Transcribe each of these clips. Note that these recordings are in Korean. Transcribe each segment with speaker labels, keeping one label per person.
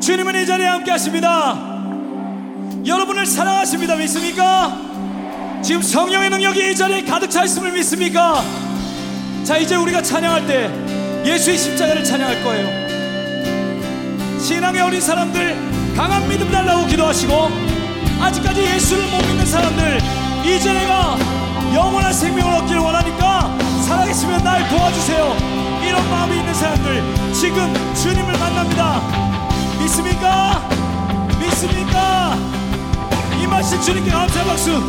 Speaker 1: 주님은 이 자리에 함께 하십니다. 여러분을 사랑하십니다. 믿습니까? 지금 성령의 능력이 이 자리에 가득 차 있음을 믿습니까? 자, 이제 우리가 찬양할 때 예수의 십자가를 찬양할 거예요. 신앙의 어린 사람들 강한 믿음 달라고 기도하시고 아직까지 예수를 못 믿는 사람들 이제 내가 영원한 생명을 얻기를 원하니까 살아계시면 날 도와주세요. 이런 마음이 있는 사람들 지금 주님을 만납니다. 믿습니까? 믿습니까? 임하신 주님께 감사 박수.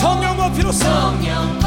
Speaker 1: 성령과 피로써
Speaker 2: 성령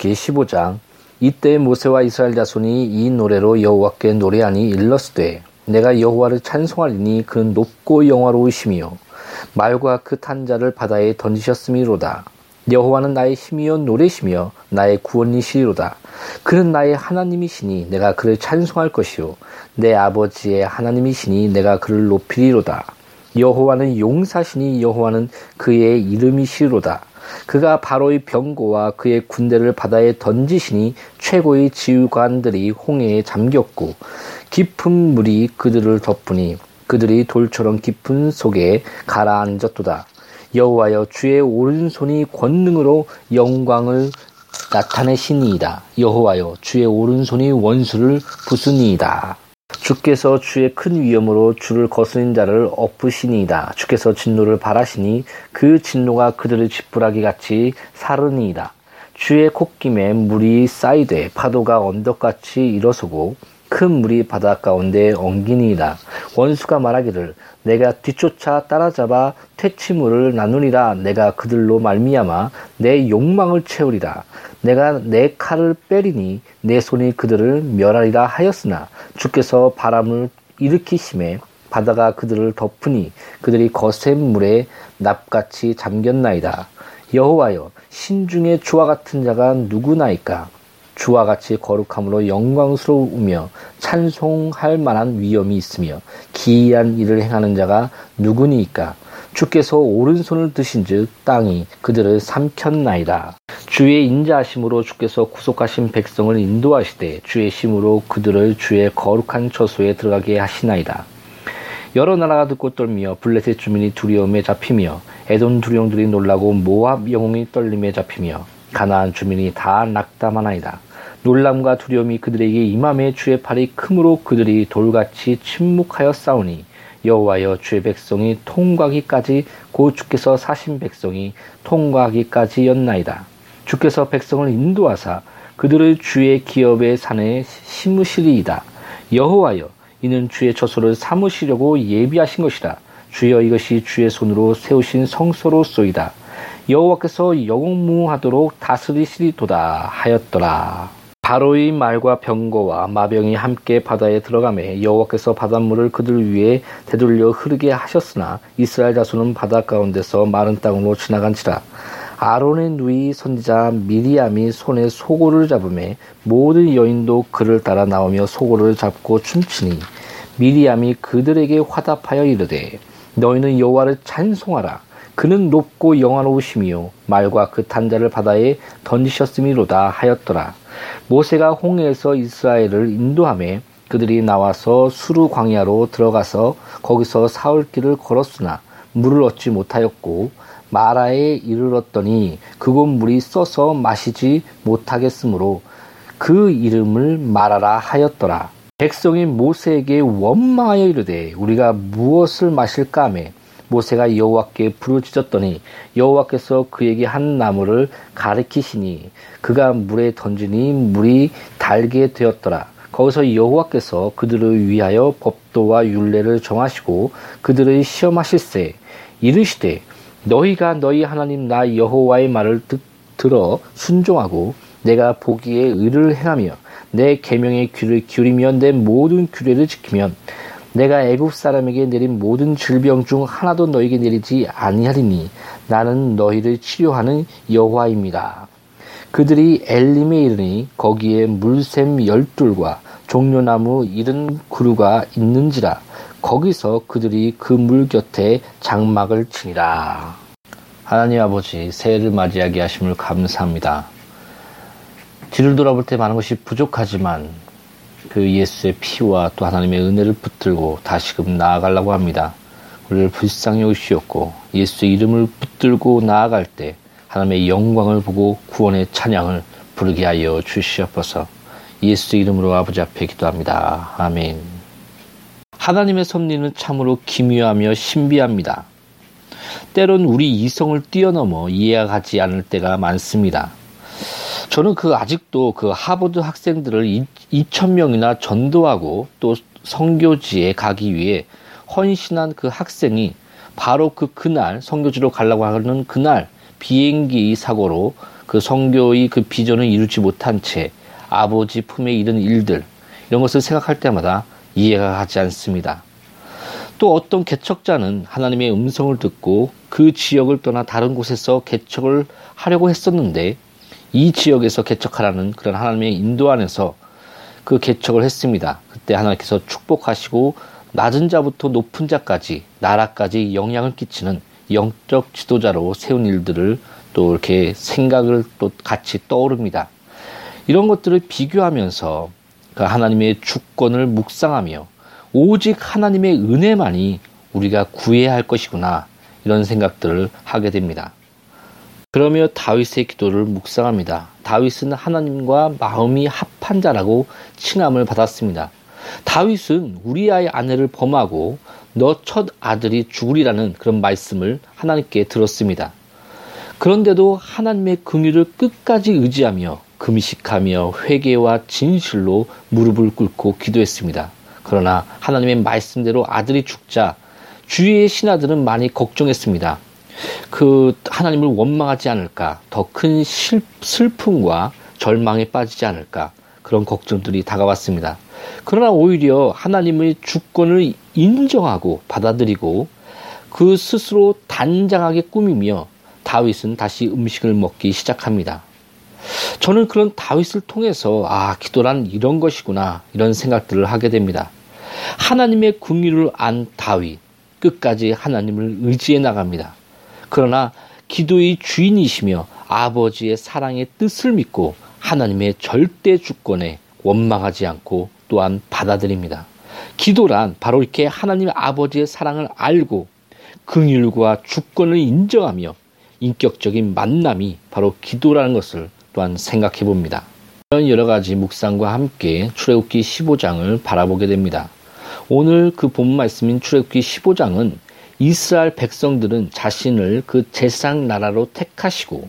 Speaker 3: 출애굽기 15장 이때 모세와 이스라엘 자손이 이 노래로 여호와께 노래하니 일렀으되 내가 여호와를 찬송하리니 그 높고 영화로우시며 말과 그 탄자를 바다에 던지셨음이로다. 여호와는 나의 힘이요 노래시며 나의 구원이시리로다. 그는 나의 하나님이시니 내가 그를 찬송할 것이요 내 아버지의 하나님이시니 내가 그를 높이리로다. 여호와는 용사시니 여호와는 그의 이름이시로다. 그가 바로의 병고와 그의 군대를 바다에 던지시니 최고의 지휘관들이 홍해에 잠겼고 깊은 물이 그들을 덮으니 그들이 돌처럼 깊은 속에 가라앉았도다. 여호와여 주의 오른손이 권능으로 영광을 나타내시니이다. 여호와여 주의 오른손이 원수를 부수니이다. 주께서 주의 큰 위엄으로 주를 거스린 자를 엎으시니이다. 주께서 진노를 바라시니 그 진노가 그들을 지푸라기 같이 사르니이다. 주의 콧김에 물이 쌓이되 파도가 언덕같이 일어서고 큰 물이 바다 가운데 엉기니이다. 원수가 말하기를 내가 뒤쫓아 따라잡아 퇴치물을 나누리라. 내가 그들로 말미암아 내 욕망을 채우리라. 내가 내 칼을 빼리니 내 손이 그들을 멸하리라 하였으나 주께서 바람을 일으키심에 바다가 그들을 덮으니 그들이 거센 물에 납같이 잠겼나이다. 여호와여 신중에 주와 같은 자가 누구나이까 주와 같이 거룩함으로 영광스러우며 찬송할 만한 위엄이 있으며 기이한 일을 행하는 자가 누구니이까 주께서 오른손을 드신즉 땅이 그들을 삼켰나이다. 주의 인자하심으로 주께서 구속하신 백성을 인도하시되 주의 심으로 그들을 주의 거룩한 처소에 들어가게 하시나이다. 여러 나라가 듣고 떨며 블레셋 주민이 두려움에 잡히며 에돔 두령들이 놀라고 모압 영웅이 떨림에 잡히며 가나안 주민이 다 낙담하나이다. 놀람과 두려움이 그들에게 임함에 주의 팔이 크므로 그들이 돌같이 침묵하여 싸우니 여호와여 주의 백성이 통과하기까지 고 주께서 사신 백성이 통과하기까지였나이다. 주께서 백성을 인도하사 그들의 주의 기업의 산에 심으시리이다. 여호와여 이는 주의 처소를 삼으시려고 예비하신 것이다. 주여 이것이 주의 손으로 세우신 성소로쏘이다. 여호와께서 영웅무하도록 다스리시리도다 하였더라. 바로의 말과 병거와 마병이 함께 바다에 들어가매 여호와께서 바닷물을 그들 위에 되돌려 흐르게 하셨으나 이스라엘 자손은 바다 가운데서 마른 땅으로 지나간지라. 아론의 누이 선지자 미리암이 손에 소고를 잡음에 모든 여인도 그를 따라 나오며 소고를 잡고 춤추니 미리암이 그들에게 화답하여 이르되 너희는 여호와를 찬송하라. 그는 높고 영화로우심이요 말과 그 탄자를 바다에 던지셨음이로다 하였더라 모세가 홍해에서 이스라엘을 인도함에 그들이 나와서 수루 광야로 들어가서 거기서 사흘 길을 걸었으나 물을 얻지 못하였고 마라에 이르렀더니 그곳 물이 써서 마시지 못하겠으므로 그 이름을 마라라 하였더라. 백성이 모세에게 원망하여 이르되 우리가 무엇을 마실까 하매 모세가 여호와께 부르짖었더니 여호와께서 그에게 한 나무를 가리키시니 그가 물에 던지니 물이 달게 되었더라. 거기서 여호와께서 그들을 위하여 법도와 율례를 정하시고 그들의 시험하실세 이르시되 너희가 너희 하나님 나 여호와의 말을 듣, 들어 순종하고 내가 보기에 의를 행하며 내 계명의 귀를 기울이며 내 모든 규례를 지키면 내가 애굽 사람에게 내린 모든 질병 중 하나도 너에게 내리지 아니하리니 나는 너희를 치료하는 여호와입니다. 그들이 엘림에 이르니 거기에 물샘 열둘과 종려나무 이른 그루가 있는지라 거기서 그들이 그 물 곁에 장막을 치니라. 하나님 아버지 새해를 맞이하게 하심을 감사합니다. 뒤를 돌아볼 때 많은 것이 부족하지만 그 예수의 피와 또 하나님의 은혜를 붙들고 다시금 나아가려고 합니다. 우리를 불쌍히 오시었고 예수의 이름을 붙들고 나아갈 때 하나님의 영광을 보고 구원의 찬양을 부르게 하여 주시옵소서. 예수의 이름으로 아버지 앞에 기도합니다. 아멘. 하나님의 섭리는 참으로 기묘하며 신비합니다. 때론 우리 이성을 뛰어넘어 이해가지 않을 때가 많습니다. 저는 그 아직도 그 하버드 학생들을 2천 명이나 전도하고 또 성교지에 가기 위해 헌신한 그 학생이 바로 그 그날 성교지로 가려고 하는 그날 비행기 사고로 그 성교의 그 비전을 이루지 못한 채 아버지 품에 이른 일들 이런 것을 생각할 때마다 이해가 가지 않습니다. 또 어떤 개척자는 하나님의 음성을 듣고 그 지역을 떠나 다른 곳에서 개척을 하려고 했었는데 이 지역에서 개척하라는 그런 하나님의 인도 안에서 그 개척을 했습니다. 그때 하나님께서 축복하시고 낮은 자부터 높은 자까지 나라까지 영향을 끼치는 영적 지도자로 세운 일들을 또 이렇게 생각을 또 같이 떠오릅니다. 이런 것들을 비교하면서 그 하나님의 주권을 묵상하며 오직 하나님의 은혜만이 우리가 구해야 할 것이구나 이런 생각들을 하게 됩니다. 그러며 다윗의 기도를 묵상합니다. 다윗은 하나님과 마음이 합한 자라고 칭함을 받았습니다. 다윗은 우리아의 아내를 범하고 너 첫 아들이 죽으리라는 그런 말씀을 하나님께 들었습니다. 그런데도 하나님의 긍휼을 끝까지 의지하며 금식하며 회개와 진실로 무릎을 꿇고 기도했습니다. 그러나 하나님의 말씀대로 아들이 죽자 주위의 신하들은 많이 걱정했습니다. 그 하나님을 원망하지 않을까, 더 큰 슬픔과 절망에 빠지지 않을까, 그런 걱정들이 다가왔습니다. 그러나 오히려 하나님의 주권을 인정하고 받아들이고 그 스스로 단장하게 꾸미며 다윗은 다시 음식을 먹기 시작합니다. 저는 그런 다윗을 통해서 아, 기도란 이런 것이구나 이런 생각들을 하게 됩니다. 하나님의 궁유를 안 다윗 끝까지 하나님을 의지해 나갑니다. 그러나 기도의 주인이시며 아버지의 사랑의 뜻을 믿고 하나님의 절대 주권에 원망하지 않고 또한 받아들입니다. 기도란 바로 이렇게 하나님 아버지의 사랑을 알고 긍휼과 주권을 인정하며 인격적인 만남이 바로 기도라는 것을 또한 생각해 봅니다. 이런 여러 가지 묵상과 함께 출애굽기 15장을 바라보게 됩니다. 오늘 그 본 말씀인 출애굽기 15장은 이스라엘 백성들은 자신을 그 제상 나라로 택하시고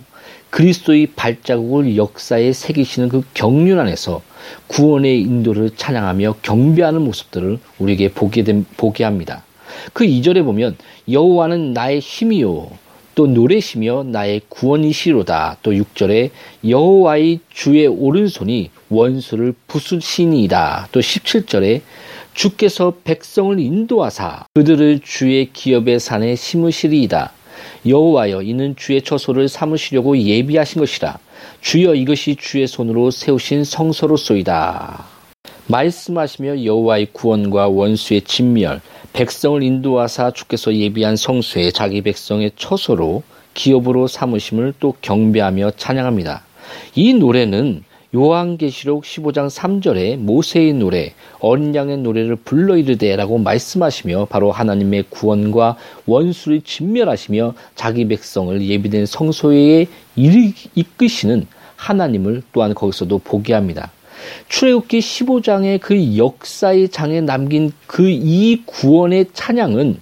Speaker 3: 그리스도의 발자국을 역사에 새기시는 그 경륜 안에서 구원의 인도를 찬양하며 경배하는 모습들을 우리에게 보게, 된, 보게 합니다. 그 이절에 보면 여호와는 나의 힘이요 또 노래시며 나의 구원이시로다. 또 6절에 여호와의 주의 오른손이 원수를 부수시니이다. 또 17절에 주께서 백성을 인도하사 그들을 주의 기업의 산에 심으시리이다. 여호와여 이는 주의 처소를 삼으시려고 예비하신 것이라. 주여 이것이 주의 손으로 세우신 성소로소이다. 말씀하시며 여호와의 구원과 원수의 진멸, 백성을 인도하사 주께서 예비한 성소에 자기 백성의 처소로 기업으로 삼으심을 또 경배하며 찬양합니다. 이 노래는 요한계시록 15장 3절에 모세의 노래, 어린 양의 노래를 불러 이르되라고 말씀하시며 바로 하나님의 구원과 원수를 진멸하시며 자기 백성을 예비된 성소에 이끄시는 하나님을 또한 거기서도 보게 합니다. 출애굽기 15장의 그 역사의 장에 남긴 그 이 구원의 찬양은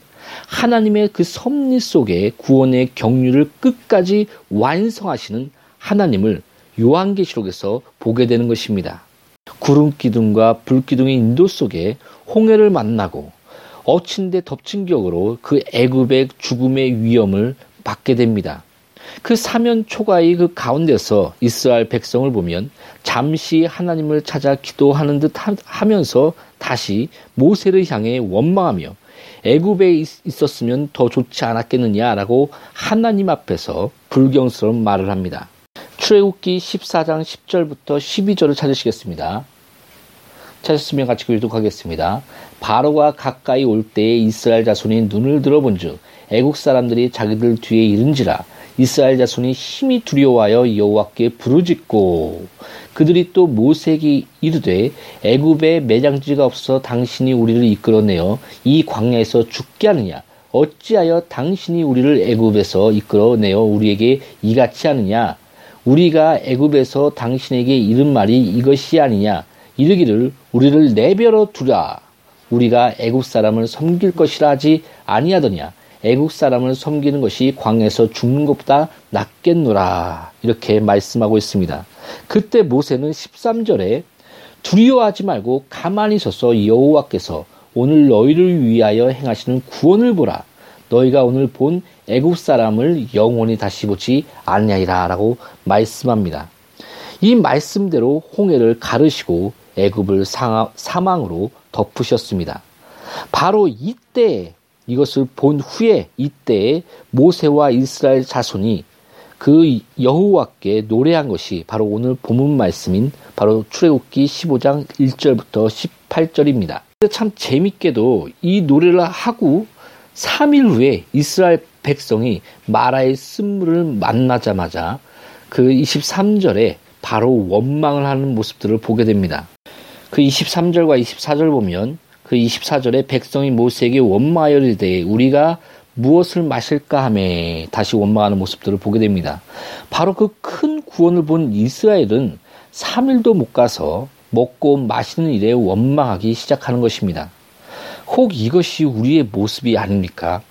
Speaker 3: 하나님의 그 섭리 속에 구원의 경륜을 끝까지 완성하시는 하나님을 요한계시록에서 보게 되는 것입니다. 구름 기둥과 불 기둥의 인도 속에 홍해를 만나고 엎친 데 덮친 격으로 그 애굽의 죽음의 위험을 받게 됩니다. 그 사면 초가의 그 가운데서 이스라엘 백성을 보면 잠시 하나님을 찾아 기도하는 듯 하면서 다시 모세를 향해 원망하며 애굽에 있었으면 더 좋지 않았겠느냐라고 하나님 앞에서 불경스러운 말을 합니다. 출애굽기 14장 10절부터 12절을 찾으시겠습니다. 찾으시면 같이 교독하겠습니다. 바로가 가까이 올 때에 이스라엘 자손이 눈을 들어본즉 애국 사람들이 자기들 뒤에 이른지라 이스라엘 자손이 힘이 두려워하여 여호와께 부르짖고 그들이 또 모세에게 이르되 애굽에 매장지가 없어 당신이 우리를 이끌어내어 이 광야에서 죽게 하느냐 어찌하여 당신이 우리를 애굽에서 이끌어내어 우리에게 이같이 하느냐 우리가 애굽에서 당신에게 이른 말이 이것이 아니냐 이르기를 우리를 내버려 두라 우리가 애굽 사람을 섬길 것이라 하지 아니하더냐 애국 사람을 섬기는 것이 광에서 죽는 것보다 낫겠노라. 이렇게 말씀하고 있습니다. 그때 모세는 13절에 두려워하지 말고 가만히 서서 여호와께서 오늘 너희를 위하여 행하시는 구원을 보라. 너희가 오늘 본 애국 사람을 영원히 다시 보지 아니하리라라고 말씀합니다. 이 말씀대로 홍해를 가르시고 애굽을 사망으로 덮으셨습니다. 바로 이때 이것을 본 후에 이때 모세와 이스라엘 자손이 그 여호와께 노래한 것이 바로 오늘 본문 말씀인 바로 출애굽기 15장 1절부터 18절입니다. 참 재밌게도 이 노래를 하고 3일 후에 이스라엘 백성이 마라의 쓴물을 만나자마자 그 23절에 바로 원망을 하는 모습들을 보게 됩니다. 그 23절과 24절 보면 그 24절에 백성이 모세에게 원망하여 이르되 우리가 무엇을 마실까 하매 다시 원망하는 모습들을 보게 됩니다. 바로 그 큰 구원을 본 이스라엘은 3일도 못 가서 먹고 마시는 일에 원망하기 시작하는 것입니다. 혹 이것이 우리의 모습이 아닙니까?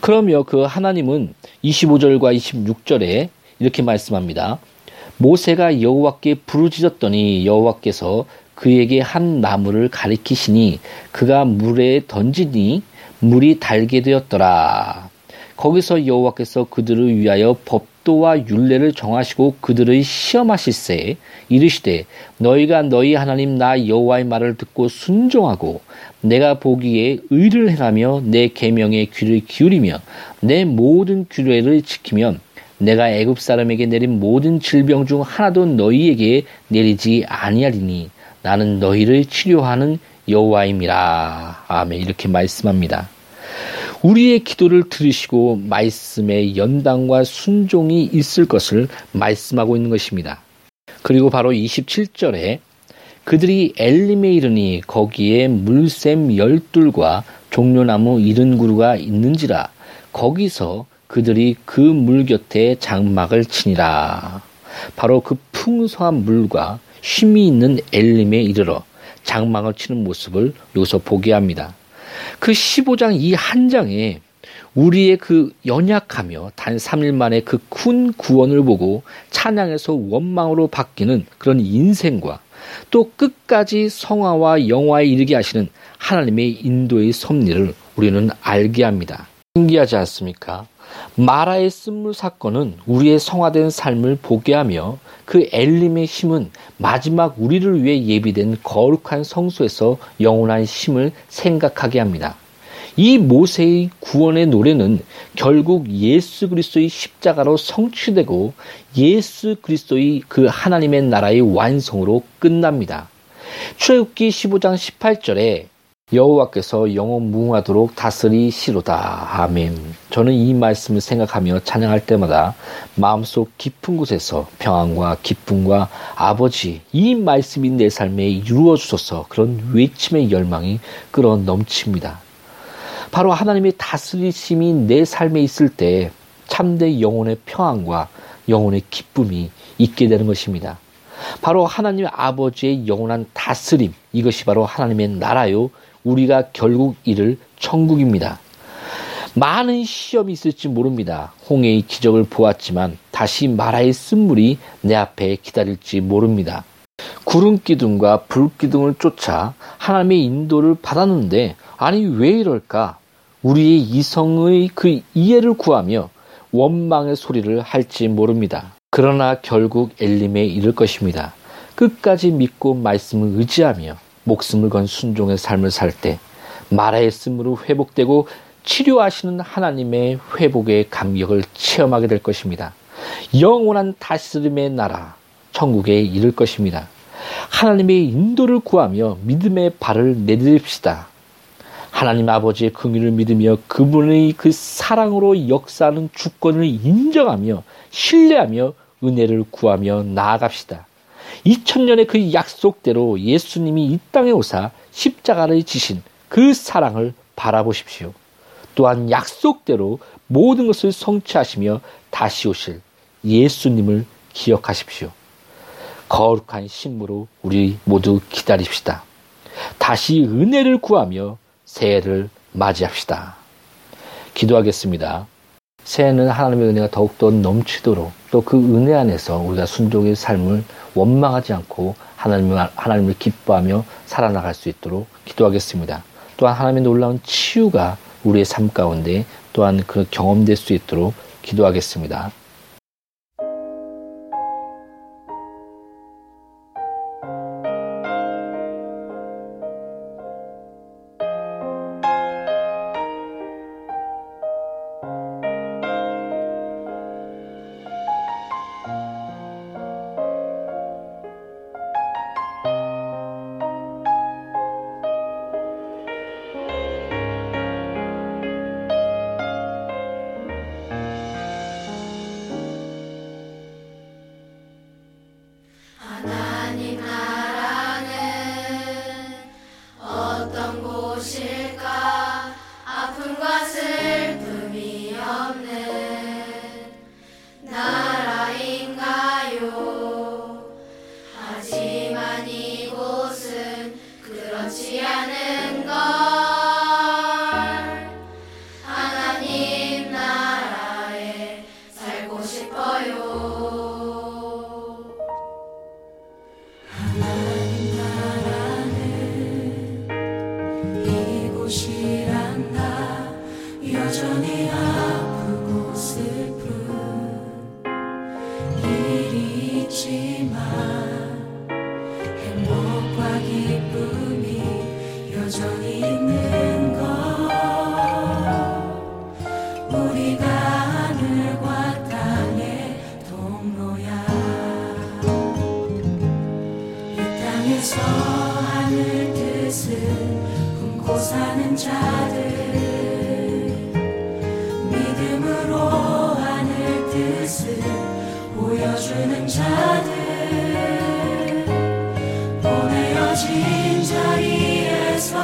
Speaker 3: 그러며 그 하나님은 25절과 26절에 이렇게 말씀합니다. 모세가 여호와께 부르짖었더니 여호와께서 그에게 한 나무를 가리키시니 그가 물에 던지니 물이 달게 되었더라. 거기서 여호와께서 그들을 위하여 법 도와 율례를 정하시고 그들의 시험하실세 이르시되 너희가 너희 하나님 나 여호와의 말을 듣고 순종하고 내가 보기에 의를 행하며 내 계명에 귀를 기울이며 내 모든 규례를 지키면 내가 애굽 사람에게 내린 모든 질병 중 하나도 너희에게 내리지 아니하리니 나는 너희를 치료하는 여호와임이라. 아멘. 이렇게 말씀합니다. 우리의 기도를 들으시고 말씀에 연단과 순종이 있을 것을 말씀하고 있는 것입니다. 그리고 바로 27절에 그들이 엘림에 이르니 거기에 물샘 열둘과 종려나무 이른 그루가 있는지라 거기서 그들이 그 물 곁에 장막을 치니라. 바로 그 풍성한 물과 쉼이 있는 엘림에 이르러 장막을 치는 모습을 여기서 보게 합니다. 그 15장 이 한 장에 우리의 그 연약하며 단 3일 만에 그 큰 구원을 보고 찬양에서 원망으로 바뀌는 그런 인생과 또 끝까지 성화와 영화에 이르게 하시는 하나님의 인도의 섭리를 우리는 알게 합니다. 신기하지 않습니까? 마라의 쓴물 사건은 우리의 성화된 삶을 보게 하며 그 엘림의 힘은 마지막 우리를 위해 예비된 거룩한 성소에서 영원한 힘을 생각하게 합니다. 이 모세의 구원의 노래는 결국 예수 그리스도의 십자가로 성취되고 예수 그리스도의 그 하나님의 나라의 완성으로 끝납니다. 출애굽기 15장 18절에 여호와께서 영원 무궁하도록 다스리시로다. 아멘. 저는 이 말씀을 생각하며 찬양할 때마다 마음속 깊은 곳에서 평안과 기쁨과 아버지 이 말씀이 내 삶에 이루어 주소서 그런 외침의 열망이 끌어 넘칩니다. 바로 하나님의 다스리심이 내 삶에 있을 때 참된 영혼의 평안과 영혼의 기쁨이 있게 되는 것입니다. 바로 하나님 아버지의 영원한 다스림, 이것이 바로 하나님의 나라요, 우리가 결국 이를 천국입니다. 많은 시험이 있을지 모릅니다. 홍해의 기적을 보았지만 다시 마라의 쓴물이 내 앞에 기다릴지 모릅니다. 구름 기둥과 불 기둥을 쫓아 하나님의 인도를 받았는데 아니 왜 이럴까? 우리의 이성의 그 이해를 구하며 원망의 소리를 할지 모릅니다. 그러나 결국 엘림에 이를 것입니다. 끝까지 믿고 말씀을 의지하며 목숨을 건 순종의 삶을 살 때 마라의 쓴으로 회복되고 치료하시는 하나님의 회복의 감격을 체험하게 될 것입니다. 영원한 다스림의 나라, 천국에 이를 것입니다. 하나님의 인도를 구하며 믿음의 발을 내디딥시다. 하나님 아버지의 긍휼을 믿으며 그분의 그 사랑으로 역사하는 주권을 인정하며 신뢰하며 은혜를 구하며 나아갑시다. 2000년의 그 약속대로 예수님이 이 땅에 오사 십자가를 지신 그 사랑을 바라보십시오. 또한 약속대로 모든 것을 성취하시며 다시 오실 예수님을 기억하십시오. 거룩한 신무로 우리 모두 기다립시다. 다시 은혜를 구하며 새해를 맞이합시다. 기도하겠습니다. 새해는 하나님의 은혜가 더욱더 넘치도록 또 그 은혜 안에서 우리가 순종의 삶을 원망하지 않고 하나님을, 하나님을 기뻐하며 살아나갈 수 있도록 기도하겠습니다. 또한 하나님의 놀라운 치유가 우리의 삶 가운데 또한 그 경험될 수 있도록 기도하겠습니다.
Speaker 2: 사는 자들 믿음으로 하늘 뜻을 보여주는 자들 보내어진 자리에서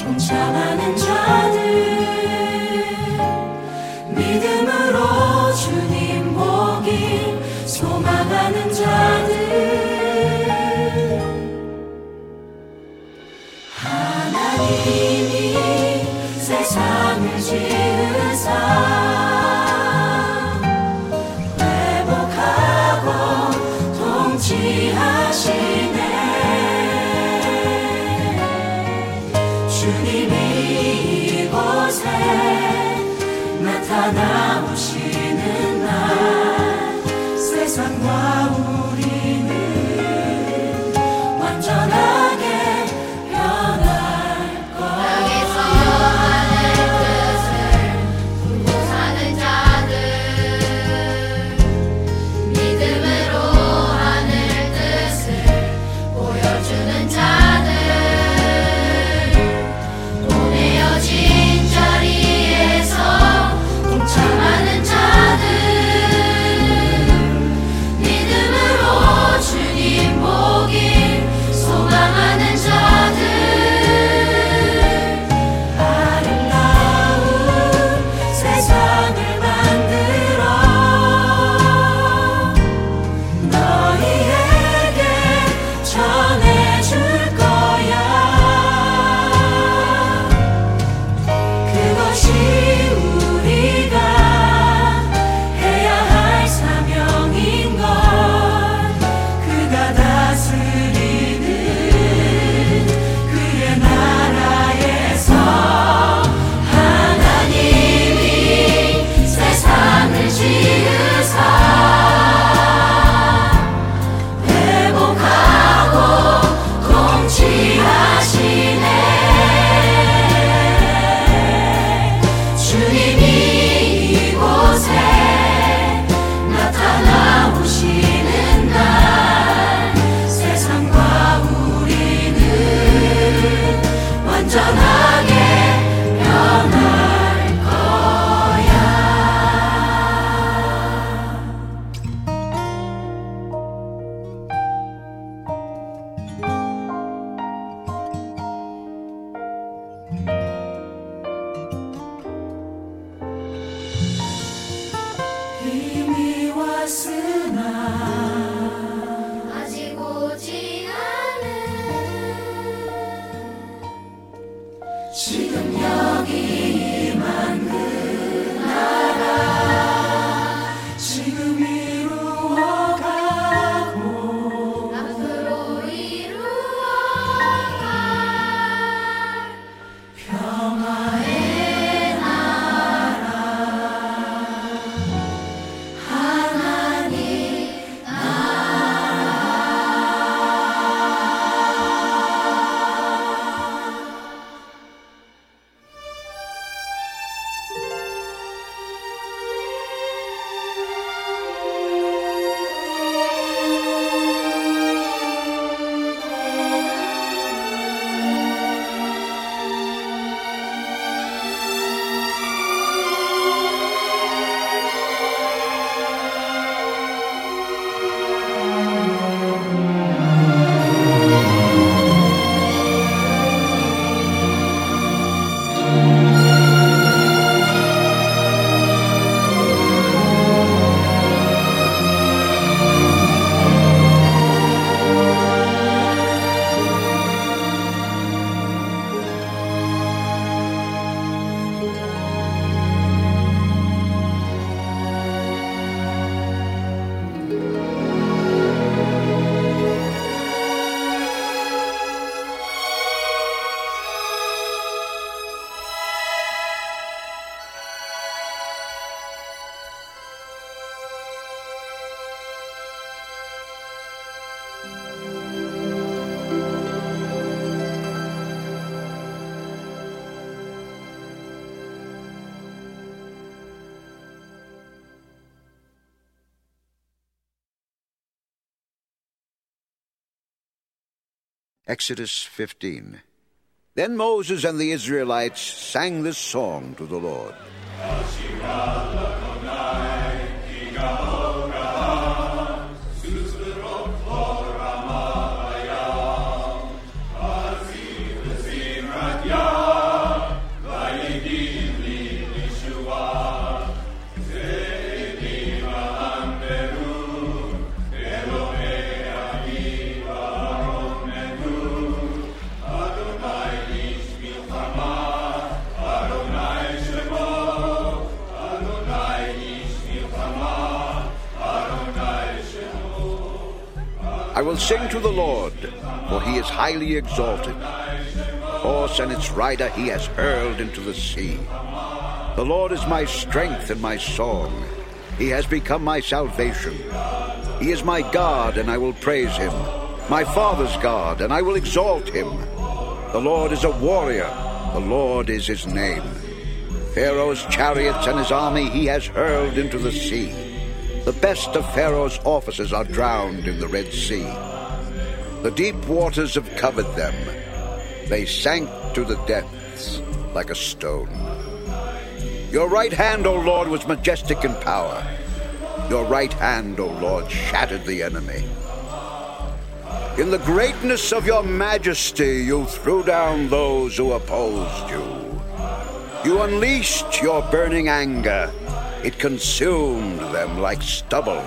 Speaker 2: 동참하는 자들 믿음으로 주님
Speaker 4: Exodus 15. Then Moses and the Israelites sang this song to the Lord. Sing to the Lord, for he is highly exalted. Horse and its rider he has hurled into the sea. The Lord is my strength and my song. He has become my salvation. He is my God, and I will praise him. My father's God, and I will exalt him. The Lord is a warrior. The Lord is his name. Pharaoh's chariots and his army he has hurled into the sea. The best of Pharaoh's officers are drowned in the Red Sea. The deep waters have covered them. They sank to the depths like a stone. Your right hand, O Lord, was majestic in power. Your right hand, O Lord, shattered the enemy. In the greatness of your majesty, you threw down those who opposed you. You unleashed your burning anger. It consumed them like stubble.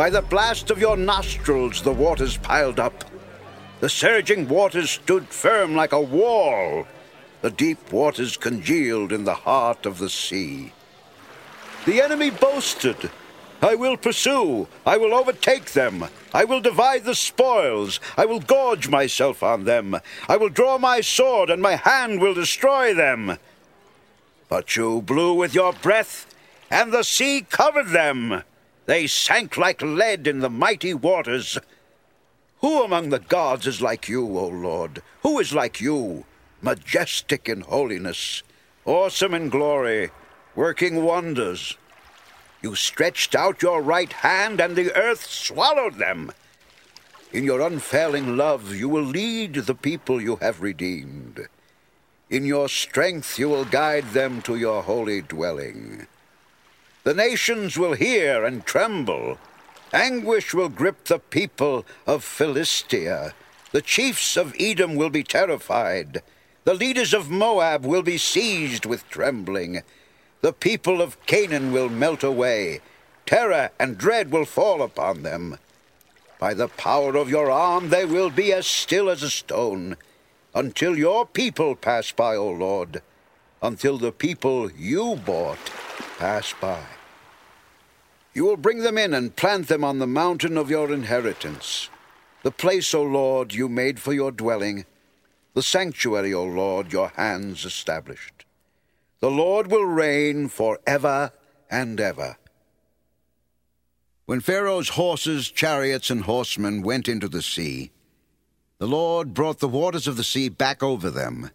Speaker 4: By the blast of your nostrils, the waters piled up. The surging waters stood firm like a wall. The deep waters congealed in the heart of the sea. The enemy boasted, I will pursue, I will overtake them, I will divide the spoils, I will gorge myself on them, I will draw my sword, and my hand will destroy them. But you blew with your breath, and the sea covered them. They sank like lead in the mighty waters. Who among the gods is like you, O Lord? Who is like you, majestic in holiness, awesome in glory, working wonders? You stretched out your right hand, and the earth swallowed them. In your unfailing love, you will lead the people you have redeemed. In your strength, you will guide them to your holy dwelling. The nations will hear and tremble. Anguish will grip the people of Philistia. The chiefs of Edom will be terrified. The leaders of Moab will be seized with trembling. The people of Canaan will melt away. Terror and dread will fall upon them. By the power of your arm, they will be as still as a stone, until your people pass by, O Lord, until the people you bought pass by. You will bring them in and plant them on the mountain of your inheritance, the place, O Lord, you made for your dwelling, the sanctuary, O Lord, your hands established. The Lord will reign for ever and ever. When Pharaoh's horses, chariots, and horsemen went into the sea, the Lord brought the waters of the sea back over them.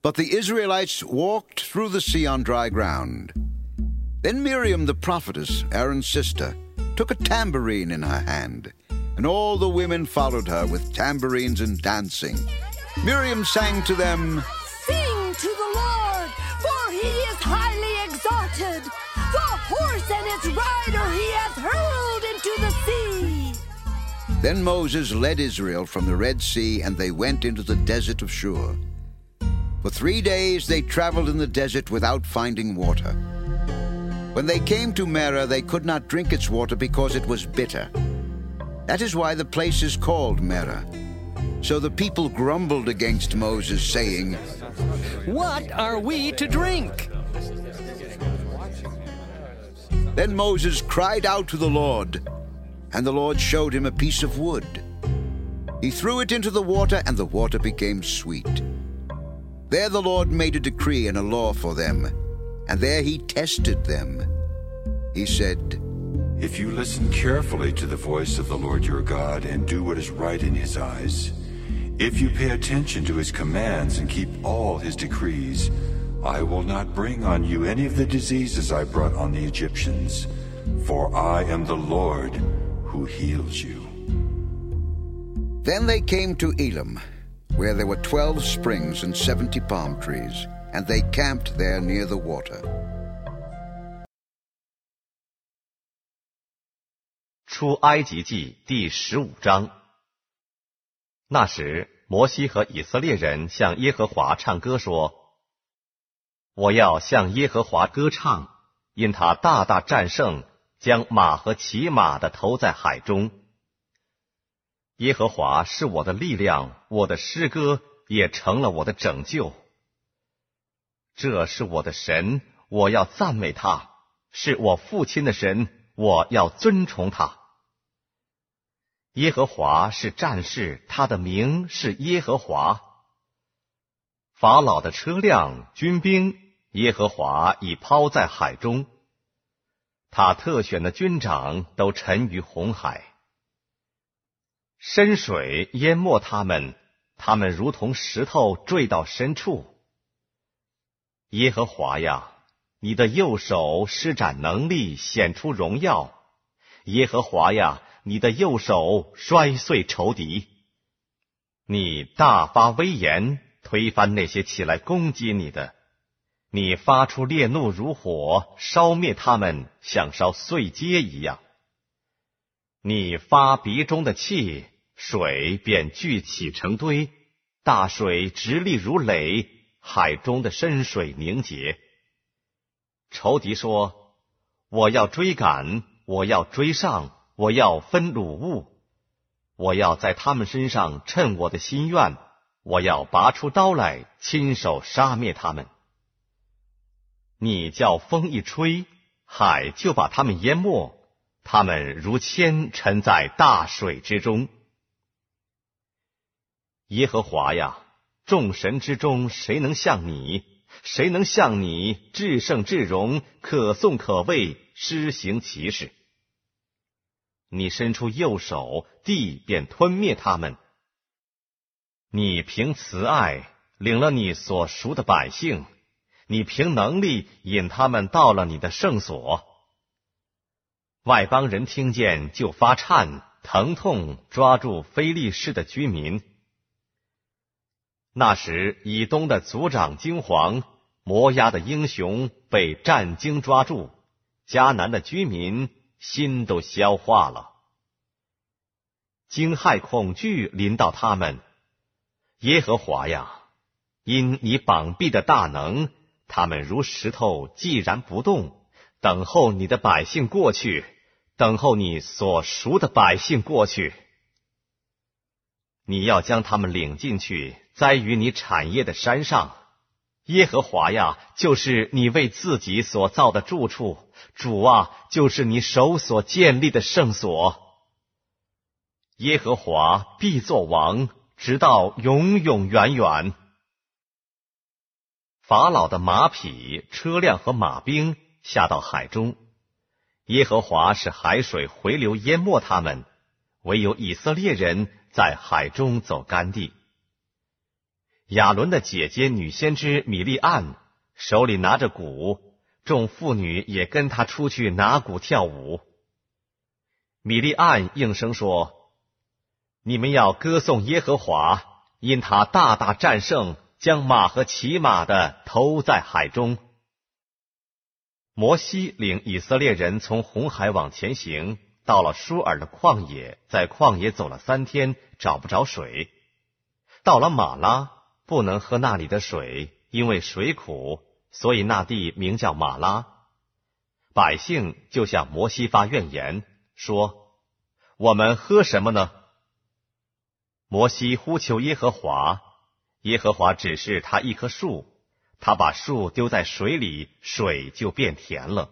Speaker 4: But the Israelites walked through the sea on dry ground. Then Miriam the prophetess, Aaron's sister, took a tambourine in her hand, and all the women followed her with tambourines and dancing. Miriam sang to them,
Speaker 5: Sing to the Lord, for he is highly exalted. The horse and its rider he has hurled into the sea.
Speaker 4: Then Moses led Israel from the Red Sea, and they went into the desert of Shur. For three days they traveled in the desert without finding water. When they came to Merah, they could not drink its water because it was bitter. That is why the place is called Merah. So the people grumbled against Moses, saying,
Speaker 6: What are we to drink?
Speaker 4: Then Moses cried out to the Lord, and the Lord showed him a piece of wood. He threw it into the water, and the water became sweet. There the Lord made a decree and a law for them, and there he tested them. He said,
Speaker 7: If you listen carefully to the voice of the Lord your God and do what is right in his eyes, if you pay attention to his commands and keep all his decrees, I will not bring on you any of the diseases I brought on the Egyptians, for I am the Lord who heals you.
Speaker 4: Then they came to Elam, where there were twelve springs and seventy palm trees, and they camped there near the water.
Speaker 8: 出埃及记第十五章。那时，摩西和以色列人向耶和华唱歌说：“我要向耶和华歌唱，因他大大战胜，将马和骑马的投在海中。耶和华是我的力量，我的诗歌也成了我的拯救。这是我的神，我要赞美他；是我父亲的神，我要尊崇他。耶和华是战士，他的名是耶和华。法老的车辆、军兵，耶和华已抛在海中。他特选的军长都沉于红海，深水淹没他们，他们如同石头坠到深处。耶和华呀，你的右手施展能力，显出荣耀。耶和华呀，你的右手摔碎仇敌。你大发威严，推翻那些起来攻击你的。你发出烈怒如火，烧灭他们，像烧碎秸一样。你发鼻中的气，水便聚起成堆，大水直立如垒，海中的深水凝结。仇敌说：“我要追赶，我要追上，我要分掳物，我要在他们身上趁我的心愿，我要拔出刀来，亲手杀灭他们。”你叫风一吹，海就把他们淹没，他们如铅沉在大水之中。耶和华呀，众神之中谁能像你？谁能像你至圣至荣，可颂可畏，施行奇事？你伸出右手，地便吞灭他们。你凭慈爱领了你所赎的百姓。你凭能力引他们到了你的圣所，外邦人听见就发颤，疼痛抓住非利士的居民。那时以东的族长惊惶，摩押的英雄被战惊抓住，迦南的居民心都消化了，惊骇恐惧临到他们。耶和华呀，因你膀臂的大能。他们如石头，既然不动，等候你的百姓过去，等候你所赎的百姓过去。你要将他们领进去，栽于你产业的山上。耶和华呀，就是你为自己所造的住处；主啊，就是你手所建立的圣所。耶和华必作王，直到永永远远。法老的马匹、车辆和马兵下到海中，耶和华使海水回流淹没他们，唯有以色列人在海中走干地。亚伦的姐姐女先知米利暗手里拿着鼓，众妇女也跟他出去拿鼓跳舞。米利暗应声说：“你们要歌颂耶和华，因他大大战胜。”将马和骑马的投在海中。摩西领以色列人从红海往前行，到了舒尔的旷野，在旷野走了三天，找不着水。到了马拉，不能喝那里的水，因为水苦，所以那地名叫马拉。百姓就向摩西发怨言，说：“我们喝什么呢？”摩西呼求耶和华。耶和华指示他一棵树，他把树丢在水里，水就变甜了。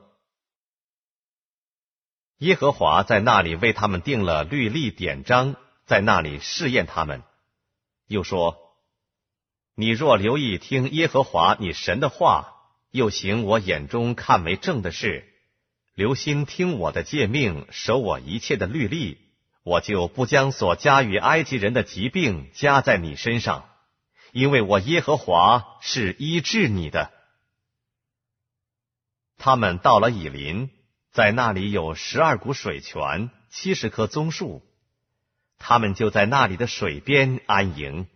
Speaker 8: 耶和华在那里为他们定了律例典章，在那里试验他们。又说：“你若留意听耶和华你神的话，又行我眼中看为正的事，留心听我的诫命，守我一切的律例，我就不将所加于埃及人的疾病加在你身上。”因为我耶和华是医治你的。他们到了以林，在那里有十二股水泉，七十棵棕树，他们就在那里的水边安营。